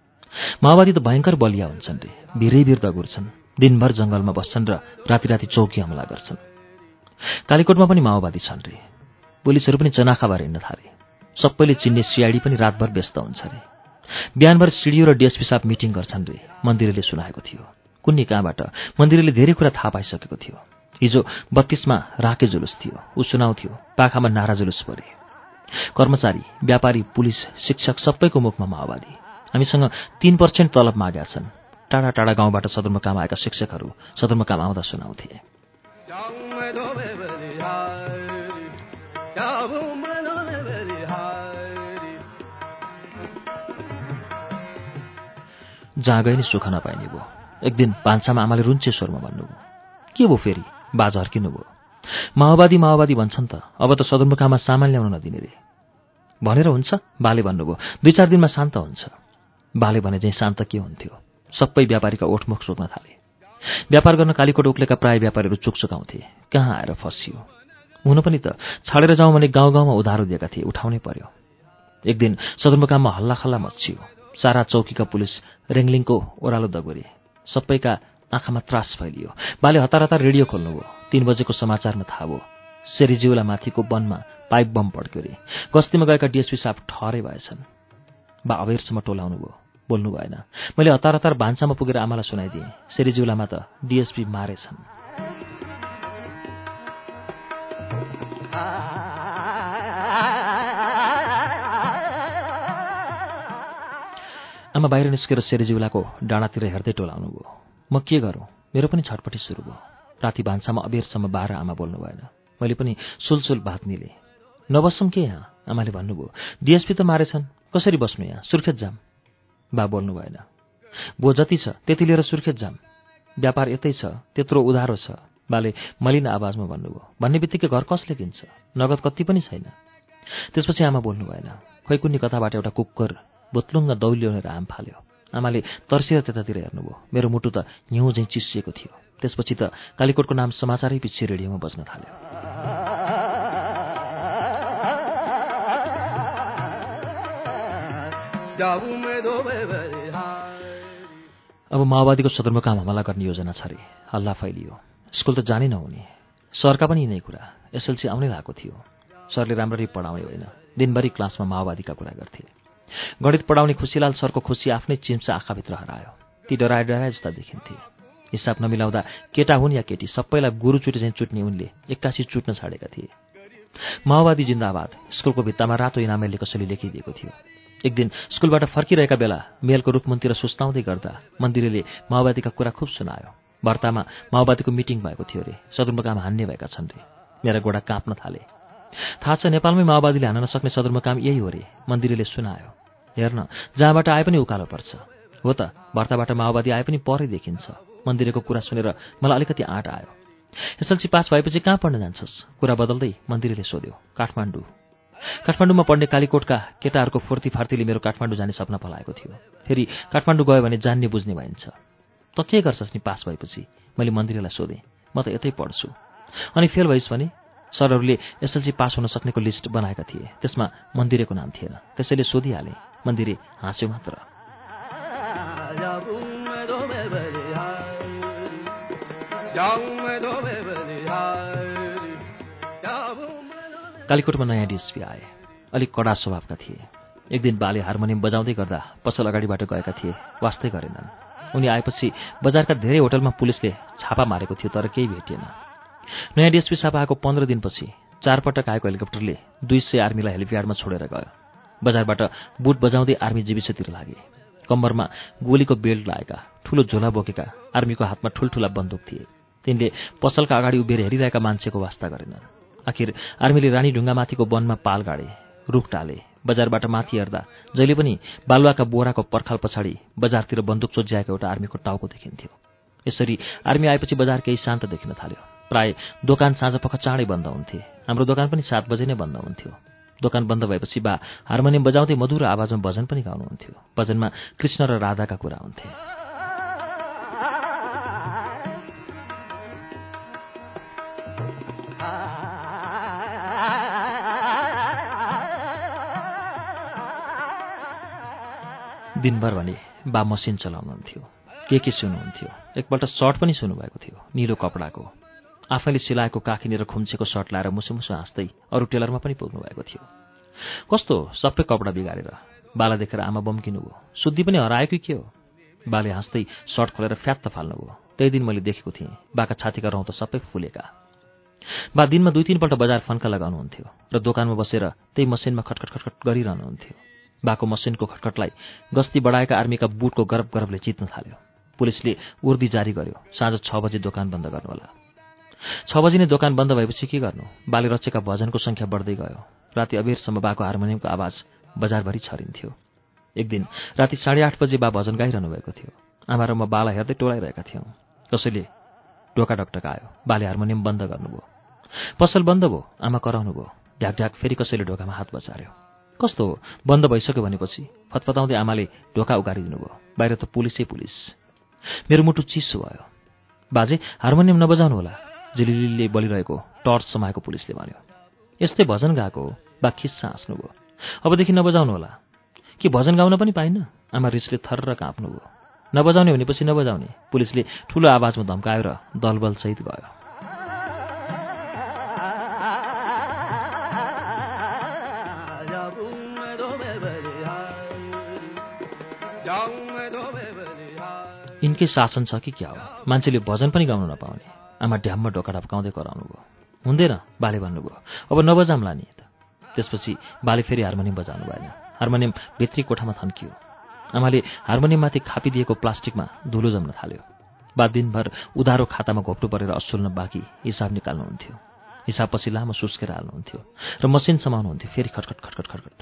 माओवादी त भयङ्कर बलिया हुन्छन् रे। भिरै भिर दगुर्छन् दिनभर जंगलमा बस्छन् र राति राति चौकी हमला गर्छन्। कालीकोटमा पनि माओवादी छन् रे। पुलिसहरू पनि चनाखाबार हिँड्न थाले। सबैले चिन्ने सिआइडी पनि रातभर व्यस्त हुन्छ रे। बिहानभर सिडिओ र डिएसपी साहब मिटिङ गर्छन् रे मन्दिरले सुनाएको थियो। कुन्नी कहाँबाट? मन्दिरले धेरै कुरा थाहा पाइसकेको थियो। हिजो बत्तीसमा राके जुलुस थियो। ऊ सुनाउँथ्यो पाखामा नारा जुलुस परे। कर्मचारी व्यापारी पुलिस शिक्षक सबैको मुखमा माओवादी। हामीसँग तीन पर्सेन्ट तलब मागेका छन्। टाढा टाढा गाउँबाट सदरमुकाम आएका शिक्षकहरू सदरमुकाम आउँदा सुनाउँथे। जहाँ गए नि सुख नपाइने भयो एक दिन भान्सामा आमाले रुन्चे स्वरमा भन्नुभयो के भयो फेरि? बाज हर्किनु भयो माओवादी माओवादी भन्छन् त अब त सदरमुकाममा सामान ल्याउन नदिने रे। भनेर हुन्छ बाले भन्नुभयो दुई चार दिनमा शान्त हुन्छ। बाले भने चाहिँ शान्त के हुन्थ्यो? सबै व्यापारीका ओठमुख सोध्न थाले। व्यापार गर्न कालीकोट उक्लेका प्राय व्यापारीहरू चुकचुकाउँथे कहाँ आएर फसियो? हुन पनि त छाडेर जाउँ भने गाउँ गाउँमा उधारो दिएका थिए उठाउनै पर्यो। एक दिन सदरमुकाममा हल्लाखल्ला मचियो सारा चौकीका पुलिस रेङ्लिङको ओह्रालो दगोरे। सबैका आँखामा त्रास फैलियो। बाले हतार हतार रेडियो खोल्नुभयो। तीन बजेको समाचारमा थाहा भयो सेरिजिउला माथिको वनमा पाइप बम पड्क्यो रे। गस्तीमा गएका डिएसपी साहब ठहरै भएछन्। बा अबेरसम्म टोलाउनु भयो बोल्नु भएन। मैले हतार हतार भान्सामा पुगेर आमालाई सुनाइदिएँ। सेरिजिउलामा त डिएसपी मारेछन्। आमा बाहिर निस्केर सेरिजिउलाको डाँडातिर हेर्दै टोलाउनु भयो। म के गरौँ? मेरो पनि छटपट्टि सुरु भयो। राति भान्सामा अबेरसम्म बाह्र आमा बोल्नु भएन। मैले पनि सुलसुल भात निले। नबस्छौँ के यहाँ? आमाले भन्नुभयो डिएसपी त मारेछन्। कसरी बस्नु यहाँ? सुर्खेत जाम। बा बोल्नु भएन। बो जति छ त्यति लिएर सुर्खेत जाम। व्यापार यतै छ त्यत्रो उधारो छ। बाले मलिन आवाजमा भन्नुभयो। भन्ने बित्तिकै घर कसले किन्छ? नगद कति पनि छैन। त्यसपछि आमा बोल्नु भएन। खै कुनै कथाबाट एउटा कुक्कर बुत्लुङ्ग दौल्याउनेर आम फाल्यो। आमाले तर्सिएर त्यतातिर हेर्नुभयो। मेरो मुटु त हिउँ झैँ चिसिएको थियो। त्यसपछि त कालीकोटको नाम समाचारै पछि रेडियोमा बज्न थाल्यो। अब माओवादीको सदरमुकाम हमला गर्ने योजना छ अरे हल्ला फैलियो। स्कुल त जानै नहुने। सरका पनि यिनै कुरा। एसएलसी आउनै लागेको थियो। सरले राम्ररी पढाउने होइन। दिनभरि क्लासमा माओवादीका कुरा गर्थे। गणित पढाउने खुसीलाल सरको खुसी आफ्नै चिम्सा आँखाभित्र हरायो। ती डराए डराए जस्ता देखिन्थे। हिसाब नमिलाउँदा केटा हुन् या केटी सबैलाई गुरु चुटे चाहिँ चुट्ने उनले एक्कासी चुट्न छाडेका थिए। माओवादी जिन्दाबाद। स्कुलको भित्तामा रातो इनामेलले कसैले लेखिदिएको थियो। एक दिन स्कुलबाट फर्किरहेका बेला मेलको रुखमन्तिर सुस्ताउँदै गर्दा मन्दिरले माओवादीका कुरा खुब सुनायो। वार्तामा माओवादीको मिटिङ भएको थियो अरे सदरमुकाम हान्ने भएका छन् रे। मेरा गोडा काँप्न थाले। थाहा छ नेपालमै माओवादीले हान्न नसक्ने सदरमुकाम यही हो रे मन्दिरले सुनायो। हेर्न जहाँबाट आए पनि उकालो पर्छ। हो त वार्ताबाट माओवादी आए पनि परै देखिन्छ। मन्दिरको कुरा सुनेर मलाई अलिकति आँट आयो। एसएलसी पास भएपछि कहाँ पढ्न जान्छस्? कुरा बदल्दै मन्दिरले सोध्यो काठमाडौँ। काठमाडौँमा पढ्ने कालीकोटका केटाहरूको फुर्ती फार्तीले मेरो काठमाडौँ जाने सपना पलाएको थियो। फेरि काठमाडौँ गयो भने जान्ने बुझ्ने भइन्छ। त के गर्छस् नि पास भएपछि? मैले मन्दिरलाई सोधेँ। म त यतै पढ्छु। अनि फेल भइस् भने सरहरूले एसएलसी पास हुन सक्नेको लिस्ट बनाएका थिए। त्यसमा मन्दिरेको नाम थिएन। त्यसैले सोधिहालेँ मन्दिरे हाँस्यो मात्र। कालीकोटमा नयाँ डिएसपी आए अलिक कडा स्वभावका थिए। एक दिन बाले हार्मोनियम बजाउँदै गर्दा पसल अगाडिबाट गएका थिए वास्तै गरेनन्। उनी आएपछि बजारका धेरै होटलमा पुलिसले छापा मारेको थियो तर केही भेटिएन। नयाँ डिएसपी सापा आएको पन्ध्र दिनपछि चारपटक आएको हेलिकप्टरले दुई सय आर्मीलाई हेलिप्याडमा छोडेर गयो। बजारबाट बुट बजाउँदै आर्मी जीविसतिर लागे। कम्बरमा गोलीको बेल्ट लाएका ठूलो झोला बोकेका आर्मीको हातमा ठुल्ठुला बन्दुक थिए। तिनले पसलका अगाडि उभिएर हेरिरहेका मान्छेको वास्ता गरेनन्। आखिर आर्मीले रानी ढुङ्गामाथिको वनमा पाल गाडे रुख टाले बजारबाट माथि हेर्दा जहिले पनि बालुवाका बोराको पर्खाल पछाडि बजारतिर बन्दुक चोज्याएको एउटा आर्मीको टाउको देखिन्थ्यो। यसरी आर्मी आएपछि बजार केही शान्त देखिन थाल्यो। प्राय दोकान साँझ पख चाँडै बन्द हुन्थे। हाम्रो दोकान पनि सात बजे नै बन्द हुन्थ्यो। दोकान बन्द भएपछि बा हार्मोनियम बजाउँदै मधुर आवाजमा भजन पनि गाउनुहुन्थ्यो। भजनमा कृष्ण र राधाका कुरा हुन्थे। दिनभर भने बा मसिन चलाउनुहुन्थ्यो। के के सुन्नुहुन्थ्यो? एकपल्ट सर्ट पनि सुन्नुभएको थियो निलो कपडाको। आफैले सिलाएको काखीनिर खुम्चेको सर्ट लाएर मुसु मुसु हाँस्दै अरू टेलरमा पनि पुग्नु भएको थियो। कस्तो? सबै कपडा बिगारेर? बाला देखेर आमा बम्किनु भयो। शुद्धि पनि हरायो कि के हो? बाले हाँस्दै सर्ट खोलेर फ्यात्त फाल्नुभयो। त्यही दिन मैले देखेको थिएँ बाका छातीका रौँ त सबै फुलेका। बा दिनमा दुई तिनपल्ट बजार फन्का लगाउनुहुन्थ्यो र दोकानमा बसेर त्यही मसिनमा खटखट खटखट गरिरहनुहुन्थ्यो। बाको मसिनको खटखटलाई गस्ती बढाएका आर्मीका बुटको गरब गरबले चित्न थाल्यो। पुलिसले उर्दी जारी गर्यो। साँझ छ बजे दोकान बन्द गर्नुहोला। छ बजी नै दोकान बन्द भएपछि के गर्नु? बाले रचेका भजनको सङ्ख्या बढ्दै गयो। राति अबेरसम्म बाको हार्मोनियमको आवाज बजारभरि छरिन्थ्यो। एक दिन राति साढे आठ बजे बा भजन गाइरहनु भएको थियो। आमा र म बाला हेर्दै टोलाइरहेका थियौँ। कसैले ढोका ढकटक आयो बाले हार्मोनियम बन्द गर्नुभयो। पसल बन्द भयो। आमा कराउनु भयो ढ्याक ढ्याक फेरि कसैले ढोकामा हात बचार्यो कस्तो बन्द भइसक्यो भनेपछि फतफताउँदै आमाले ढोका उगारिदिनु भयो बाहिर त पुलिसै पुलिस। मेरो मुटु चिसो भयो। बाजे हार्मोनियम नबजाउनु होला झिलिलीले बलिरहेको टर्च समाएको पुलिसले भन्यो। यस्तै भजन गाएको हो बा खिस्सा हाँस्नुभयो। अबदेखि नबजाउनु होला। कि भजन गाउन पनि पाइन्न? आमा रिसले थर्र काँप्नुभयो। नबजाउने भनेपछि नबजाउने पुलिसले ठुलो आवाजमा धम्कायो र दलबलसहित गयो। यिनकै शासन छ कि क्या हो? मान्छेले भजन पनि गाउन नपाउने। आमा ढ्याममा ढोका ढप्काउँदै कराउनु भयो हुँदैन बाले भन्नुभयो। अब नबजाम्ला नि त। त्यसपछि बाले फेरि हार्मोनियम बजाउनु भएन। हार्मोनियम भित्री कोठामा थन्कियो। आमाले हार्मोनियममाथि खापिदिएको प्लास्टिकमा धुलो जम्न थाल्यो। बा दिनभर उधारो खातामा घोप्टो परेर असुल्न बाँकी हिसाब निकाल्नुहुन्थ्यो। हिसाब पछि लामो सुस्केर हाल्नुहुन्थ्यो र मसिन समाउनुहुन्थ्यो। फेरि खटखट खटखट खटखट।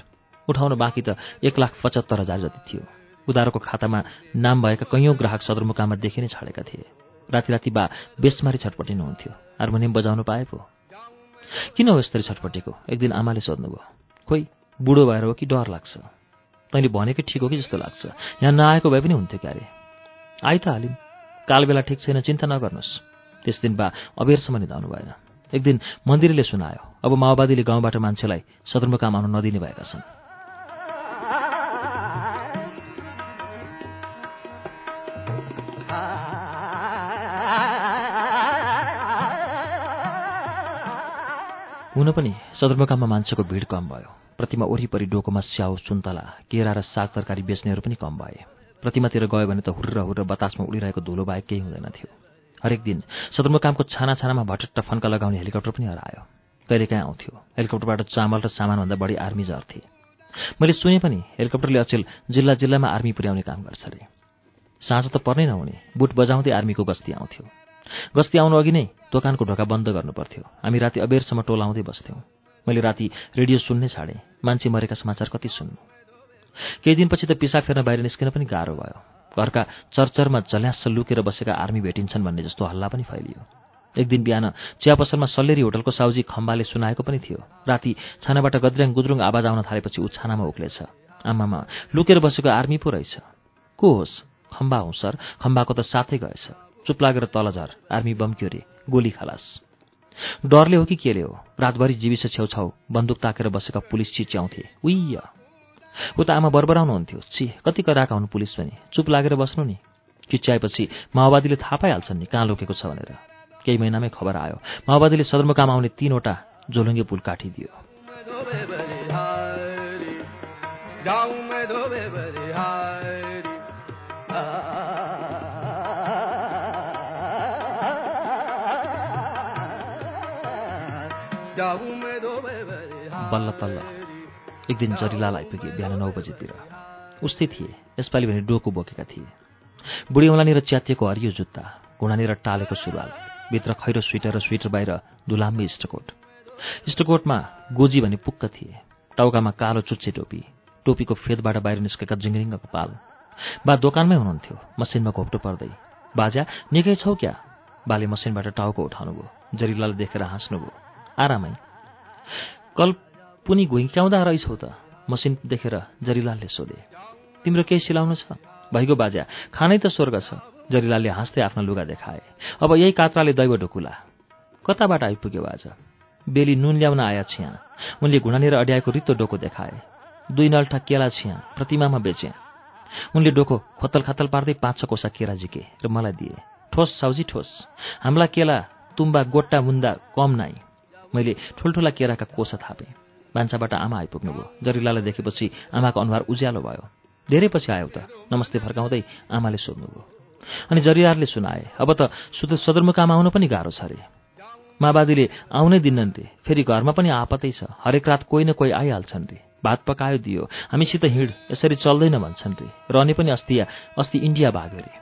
उठाउन बाँकी त एक लाख पचहत्तर हजार जति थियो। उधारोको खातामा नाम भएका कैयौँ ग्राहक सदरमुकाममा देखि नै छाडेका थिए। राति राति बा बेसमारी छटपटिनुहुन्थ्यो। हार्मोनियम बजाउनु पाए पो किन हो यस्तरी छटपटेको? एक दिन आमाले सोध्नुभयो। खोइ बुढो भएर हो कि डर लाग्छ? तैँले भनेकै ठिक हो कि जस्तो लाग्छ? यहाँ नआएको भए पनि हुन्थ्यो क्यारे? आइ त हालिम। कालबेला ठिक छैन चिन्ता नगर्नुहोस्। त्यस दिन बा अबेरसम्म निधाउनु भएन। एक दिन मन्दिरले सुनायो अब माओवादीले गाउँबाट मान्छेलाई सदरमुकाम आउन नदिने भएका छन्। हुन पनि सदरमुकाममा मान्छेको भिड कम भयो। प्रतिमा वरिपरि डोकोमा स्याउ सुन्तला केरा र साग तरकारी बेच्नेहरू पनि कम भए। प्रतिमातिर गयो भने त हुर्र हुर्र बतासमा उडिरहेको धुलो बाहेक केही हुँदैन थियो। हरेक दिन सदरमुकामको छाना छानामा भटट्ट फन्का लगाउने हेलिकप्टर पनि हरायो। कहिलेकाहीँ आउँथ्यो? हेलिकप्टरबाट चामल र सामानभन्दा बढी आर्मी झर्थे मैले सुने पनि हेलिकप्टरले अचेल जिल्ला जिल्लामा आर्मी पुर्याउने काम गर्छ अरे। साँझ त पर्नै नहुने बुट बजाउँदै आर्मीको गस्ती आउँथ्यो। गस्ती आउनु अघि नै दोकानको ढोका बन्द गर्नुपर्थ्यो। हामी राति अबेरसम्म टोलाउँदै बस्थ्यौँ। मैले राति रेडियो सुन्नै छाडेँ। मान्छे मरेका समाचार कति सुन्नु? केही दिनपछि त पिसा फेर्न बाहिर निस्किन पनि गाह्रो भयो। घरका चरचरमा जल्यास लुकेर बसेका आर्मी भेटिन्छन् भन्ने जस्तो हल्ला पनि फैलियो। एक दिन बिहान चिया पसलमा सल्लेरी होटलको साउजी खम्बाले सुनाएको पनि थियो। राति छानाबाट गद्र्याङ गुद्रुङ आवाज आउन थालेपछि ऊ छानामा उक्लेछ। आमामा लुकेर बसेको आर्मी पो रहेछ। को होस्? खम्बा हौ सर। खम्बाको त साथै गएछ। चुप लागेर तल झर। आर्मी बम्क्यो रे। गोली खलास। डरले हो कि केले हो? रातभरि जीविस छेउछाउ बन्दुक ताकेर बसेका पुलिस चिच्याउँथे। उइय! ऊ त आमा बरबराउनुहुन्थ्यो। छि कति कराएका हुन् पुलिस पनि? चुप लागेर बस्नु नि। चिच्याएपछि माओवादीले थाहा पाइहाल्छन् नि कहाँ लोकेको छ भनेर। केही महिनामै खबर आयो। माओवादीले सदरमुकाम आउने तीनवटा झोलुङ्गे पुल काटिदियो। बल्ल तल्ल एक दिन जरिलाल आइपुगे बिहान नौ बजीतिर। उस्तै थिए यसपालि भने डोको बोकेका थिए। बुढी औँलानिर च्यातिएको हरियो जुत्ता घुँडानिर टालेको सुरुवाल भित्र खैरो स्वेटर र स्वेटर बाहिर दुलाम्बी इस्टकोट इस्टकोटमा गोजी भने पुक्क थिए। टाउकामा कालो चुच्चे टोपी टोपीको फेदबाट बाहिर निस्केका जिङ्रिङ्गको पाल बा दोकानमै हुनुहुन्थ्यो मसिनमा घोप्टो पर्दै। बाजा निकै छौ क्या? बाले मसिनबाट टाउको उठाउनु भयो जरिलाल देखेर हाँस्नुभयो। आरामै। कल पुनी घुइँक्याउँदा रहेछौ त। मसिन देखेर जरिलालले सोधे। तिम्रो केही सिलाउनु छ? भइगयो बाजा। खानै त स्वर्ग छ। जरिलालले हाँस्दै आफ्ना लुगा देखाए। अब यही कात्राले दैव ढुकुला। कताबाट आइपुग्यो बाजा? बेली नुन ल्याउन आया छिया। उनले घुँडानेर अड्याएको रित्तो डोको देखाए। दुई नल्ठा केला छिया। प्रतिमामा बेचे। उनले डोको खोतल खातल पार्दै पाँच छ कोसा केरा झिके र मलाई दिए। ठोस साउजी ठोस। हाम्रा केला तुम्बा गोट्टा मुन्दा कम नाइ मैले ठुल्ठुला केराका कोसा थापेँ। भान्साबाट आमा आइपुग्नुभयो। जरिलालाई देखेपछि आमाको अनुहार उज्यालो भयो। धेरै पछि आयो त। नमस्ते फर्काउँदै आमाले सोध्नुभयो। अनि जरियारले सुनाए अब त सदरमुकाम आउनु पनि गाह्रो छ अरे माओवादीले आउनै दिन्नन् रे फेरि घरमा पनि आपतै छ। हरेक रात कोही न कोही आइहाल्छन् रे भात पकायो दियो। हामीसित हिँड। यसरी चल्दैन भन्छन् रे रहने पनि अस्ति अस्ति इन्डिया भाग्यो रे।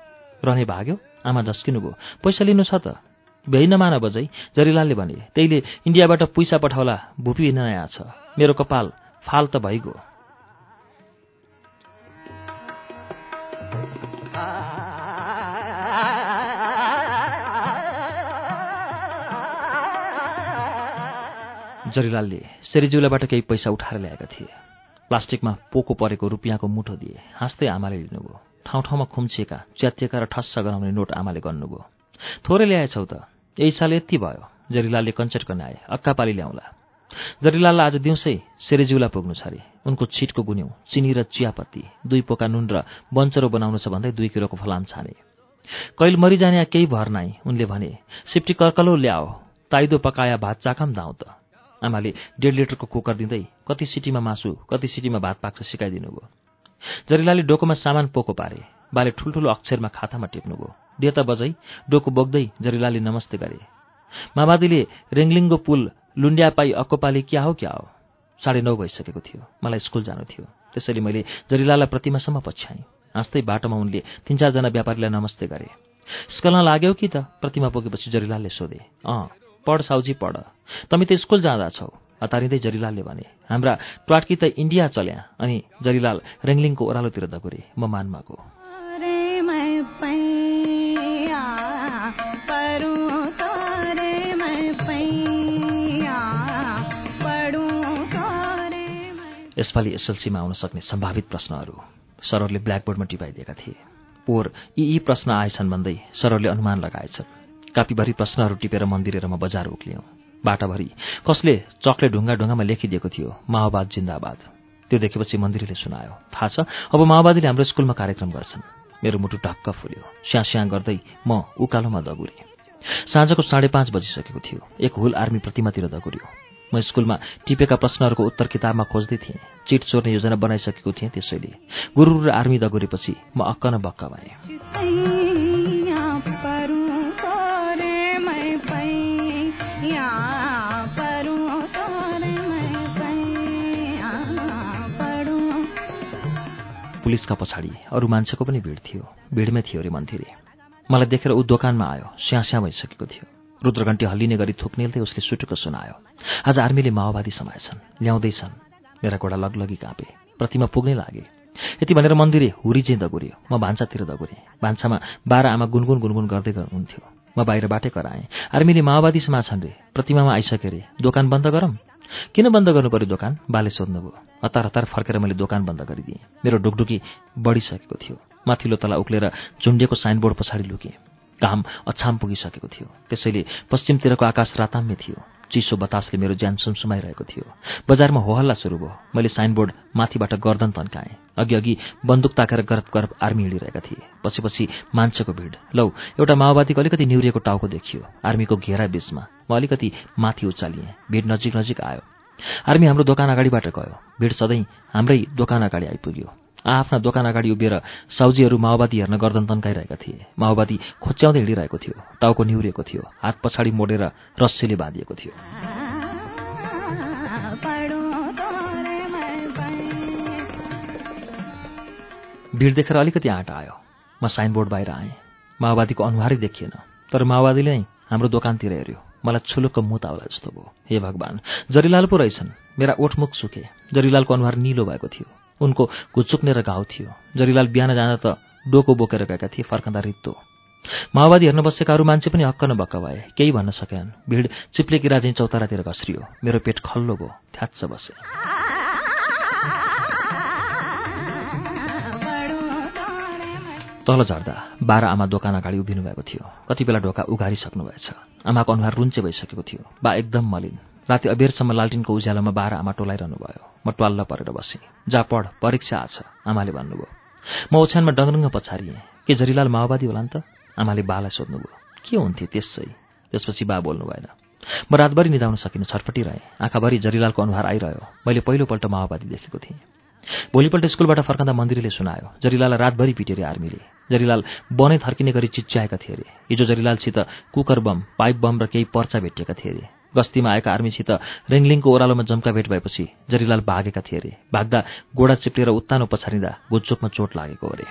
रहने भाग्यो? आमा झस्किनुभयो पैसा लिनु छ त। भ्याइ नमान बजै जरिलालले भने त्यहीले इन्डियाबाट पैसा पठाउला भुपी नयाँ छ। मेरो कपाल फाल त भइगयो। जरिलालले सेरिजुलाबाट केही पैसा उठाएर ल्याएका थिए। प्लास्टिकमा पोको परेको रुपियाँको मुठो दिए। हाँस्दै आमाले लिनुभयो। ठाउँ ठाउँमा खुम्चिएका च्यातिएका र ठस्स गराउने नोट आमाले गर्नुभयो। थोरै ल्याएछौ त। यही साल यति भयो जरिलालले कञ्चट कनाए अक्कापाली ल्याउँला। जरिलाललाई आज दिउँसै सेरेजिउला पुग्नु छ अरे। उनको छिटको गुन्यौँ चिनी र चियापत्ती दुई पोका नुन र बन्चरो बनाउनु छ भन्दै दुई किलोको फलाम छाने। कैल मरिजाने केही भर नाइ उनले भने सिप्टी कर्कलो ल्याओ ताइदो पकाया भात चाखम दाउँ त। आमाले डेढ लिटरको कुकर दिँदै कति सिटीमा मासु कति सिटीमा भात पाक्छ सिकाइदिनु भयो। जरिलाले डोकोमा सामान पोको पारे। बाले ठुल्ठुलो अक्षरमा खातामा टिप्नुभयो देता बजै डोको बोक्दै जरिलाले नमस्ते गरे। माओवादीले रेङ्लिङको पुल लुन्ड्या पाई अक्कोपाली क्या हो क्या हो? साढे नौ भइसकेको थियो। मलाई स्कुल जानु थियो। त्यसैले मैले जरिलालाई प्रतिमासम्म पछ्याएँ। हाँस्दै बाटोमा उनले तिन चारजना व्यापारीलाई नमस्ते गरे। स्कलमा लाग्यौ कि त? प्रतिमा पुगेपछि जरिलालले सोधे। अँ पढ साउजी पढ। तमी त स्कुल जाँदा छौ। हतारिँदै जरिलालले भने हाम्रा ट्वाटकी त इन्डिया चल्या अनि जरिलाल रेङ्लिङको ओह्रालोतिर दगुरे। म मान्माको। यसपालि एसएलसीमा आउन सक्ने सम्भावित प्रश्नहरू सरहरूले ब्ल्याकबोर्डमा टिपाइदिएका थिए। पोहोर यी यी प्रश्न आएछन् भन्दै सरहरूले अनुमान लगाएछन्। कापीभरि प्रश्नहरू टिपेर मन्दिरेर म बजार उक्लियौँ। बाटाभरि कसले चकले ढुङ्गा ढुङ्गामा लेखिदिएको थियो? माओवाद जिन्दाबाद। त्यो देखेपछि मन्दिरले सुनायो थाहा छ अब माओवादीले हाम्रो स्कुलमा कार्यक्रम गर्छन्। मेरो मुटु ढक्क फुल्यो। स्याँ गर्दै म उकालोमा दगुरेँ। साँझको साढे पाँच बजिसकेको थियो। एक हुल आर्मी प्रतिमातिर दगुर्यो। म स्कुलमा टिपेका प्रश्नहरूको उत्तर किताबमा खोज्दै थिएँ। चिट चोर्ने योजना बनाइसकेको थिएँ त्यसैले। गुरु र आर्मी दगुरेपछि म अक्क न बक्क भएँ। पुलिसका पछाडि अरू मान्छेको पनि भिड थियो। भिडमै थियो अरे मन्थिरे मलाई देखेर ऊ दोकानमा आयो। स्याँ भइसकेको थियो। रुद्रघण्टी हल्लिने गरी थुक्नेल्दै उसले सुटुको सुनायो। आज आर्मीले माओवादी समाएछन् ल्याउँदैछन्। मेरा घोडा लगलगी काँपे। प्रतिमा पुग्नै लागे। यति भनेर मन्दिरे हुरी चाहिँ म भान्सातिर दगुरेँ। भान्सामा बाह्र आमा गुनगुन गुनगुन गर्दै गर्नुहुन्थ्यो म बाहिरबाटै कराएँ। आर्मीले माओवादी समाछन् रे। प्रतिमामा आइसके रे। दोकान बन्द गरौँ? किन बन्द गर्नु पर्यो दोकान? बाले सोध्नुभयो हतार हतार फर्केर मैले दोकान बन्द गरिदिएँ। मेरो ढुकढुकी बढिसकेको थियो। माथिल्लो तला उक्लेर झुन्डिएको साइनबोर्ड पछाडि लुकेँ। घाम अछाम पुगिसकेको थियो। त्यसैले पश्चिमतिरको आकाश राताम्य थियो। चिसो बतासले मेरो ज्यान सुमसुमाइरहेको थियो। बजारमा होहल्ला सुरु भयो। मैले साइनबोर्ड माथिबाट गर्दन तन्काएँ। अघि अघि बन्दुक ताकेर गरब गरब आर्मी हिँडिरहेका थिए। पछि पछि मान्छेको भिड। लौ एउटा माओवादीको अलिकति निहुरिएको टाउको देखियो। आर्मीको घेरा बीचमा। म अलिकति माथि उचालिएँ। भिड नजिक नजिक आयो। आर्मी हाम्रो दोकान अगाडिबाट गयो। भिड सधैँ हाम्रै दोकान अगाडि आइपुग्यो। आफ्ना दोकान अगाडि उभिएर साउजीहरू माओवादी हेर्न गर्दन तन्काइरहेका थिए। माओवादी खोच्याउँदै हिँडिरहेको थियो टाउको निहुरिएको थियो हात पछाडि मोडेर रस्सीले बाँधिएको थियो। भिड देखेर अलिकति आँट आयो। म साइनबोर्ड बाहिर आएँ। माओवादीको अनुहारै देखिएन तर माओवादीले नै हाम्रो दोकानतिर हेऱ्यो। मलाई छुलुक्क मुताउला जस्तो भयो। हे भगवान् जरिलाल पो रहेछन्। मेरा ओठमुख सुखे जरिलालको अनुहार निलो भएको थियो। उनको घुचुक्नेर घाउ थियो। जरिलाल बिहान जाँदा त डोको बोकेर गएका थिए फर्कँदा रित्तो। माओवादी हेर्न बसेका अरू मान्छे पनि हक्क बक्क भए। केही भन्न सकेनन् भिड चिप्ले किरा चौतारातिर घस्रियो। मेरो पेट खल्लो भयो। थ्याच्च बसे। तल झर्दा बाह्र आमा दोकान अगाडि उभिनु भएको थियो। कति बेला ढोका उघारिसक्नु भएछ। आमाको अनुहार रुन्चे भइसकेको थियो। बा एकदम मलिन। राति अबेरसम्म लालटिनको उज्यालोमा बाह्र आमा टोलाइरहनु भयो म ट्वाल्ल परेर बसेँ। जा पढ परीक्षा आछ आमाले भन्नुभयो। म ओछ्यानमा डङरङ्ग पछारिएँ। के जरिलाल माओवादी होला नि त? आमाले बालाई सोध्नुभयो। के हुन्थे त्यसै? त्यसपछि बा बोल्नु भएन। म रातभरि निधाउन सकिनँ छटपटिरहेँ। आँखाभरि जरिलालको अनुहार आइरह्यो। मैले पहिलोपल्ट माओवादी देखेको थिएँ। भोलिपल्ट स्कुलबाट फर्कँदा मन्दिरले सुनायो जरिलाल रातभरि पिटे आर्मीले। जरिलाल बनै थर्किने गरी चिच्याएका थिए अरे हिजो जरिलालसित कुकर बम पाइप बम र केही पर्चा भेटिएका थिए अरे गस्तीमा आएका आर्मीसित रेङलिङको ओह्रालोमा जम्का भेट भएपछि जरिलाल भागेका थिए अरे भाग्दा गोडा चिप्लेर उत्तानो पछारिँदा गुच्चोकमा चोट लागेको अरे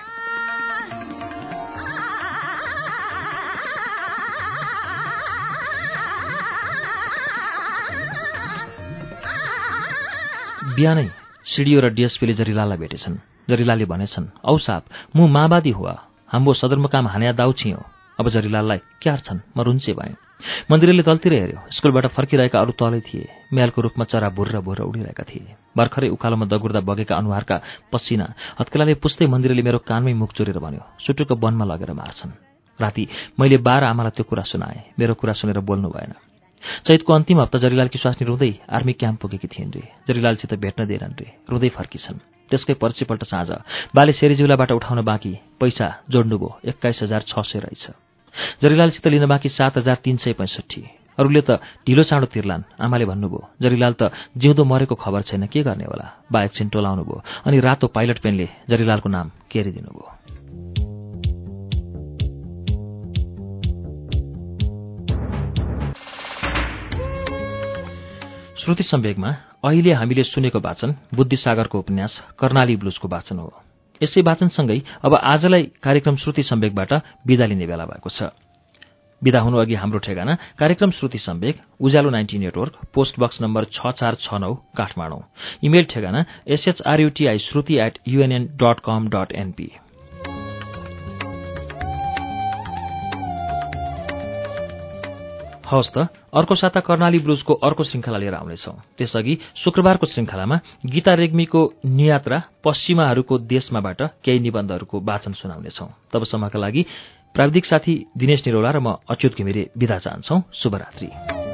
बिहानै सिडिओ र डिएसपीले जरिलाललाई भेटेछन्। जरिलालले भनेछन् औ साप मु माओवादी हुआ। हाम्रो सदरमुकाम हान्या दाउ छियो अब जरिलाललाई क्यार छन् म रुन्चे भएँ। मन्दिरले तलतिर हेऱ्यो। स्कुलबाट फर्किरहेका अरू तलै थिए। म्यालको रूपमा चरा भुर्र भुर्र उडिरहेका थिए। भर्खरै उकालोमा दगुर्दा बगेका अनुहारका पसिना हत्केलाले पुस्दै मन्दिरले मेरो कानमै मुख चोरेर भन्यो सुटुको वनमा लगेर मार्छन्। राति मैले बाह्र आमालाई त्यो कुरा सुनाएँ। मेरो कुरा सुनेर बोल्नु भएन। चैतको अन्तिम हप्ता जरिलालकी स्वास्नी रुँदै आर्मी क्याम्प पुगेकी थिइन् रे जरिलालसित भेट्न दिएनन् रे रुँदै फर्किछन्। त्यसकै पर्सिपल्ट साँझ बाले सेरीजिउलाबाट उठाउन बाँकी पैसा जोड्नुभयो। एक्काइस हजार छ सय रहेछ। जरिलालसित लिन बाँकी सात हजार तिन सय पैँसठी। अरूले त ढिलो चाँडो तिर्लान्। आमाले भन्नुभयो जरिलाल त जिउँदो मरेको खबर छैन के गर्ने होला? बा एकछिन टोलाउनु भयो अनि रातो पाइलट पेनले जरिलालको नाम केरिदिनुभयो। श्रुति सम्वेकमा अहिले हामीले सुनेको वाचन बुद्धिसागरको उपन्यास कर्णाली ब्लुजको वाचन हो। यसै वाचनसँगै अब आजलाई कार्यक्रम श्रुति सम्वेकबाट विदा लिने बेला भएको छ। विदा हुनु अघि हाम्रो ठेगाना कार्यक्रम Shruti Sambek Ujyalo ninety network post box number छ चार छ नौ काठमाडौँ। इमेल ठेगाना S H R U T I Shruti at UNN dot com dot NP हवस् त अर्को साता कर्णाली ब्रुजको अर्को श्रृङ्खला लिएर आउनेछौ। त्यसअघि शुक्रबारको श्रृङ्खलामा गीता रेग्मीको नियात्रा पश्चिमाहरूको देशमाबाट केही निबन्धहरूको वाचन सुनाउनेछौ। तबसम्मका लागि प्राविधिक साथी दिनेश निरौला र म अच्युत घिमिरे विदा चाहन्छौ। शुभरात्री।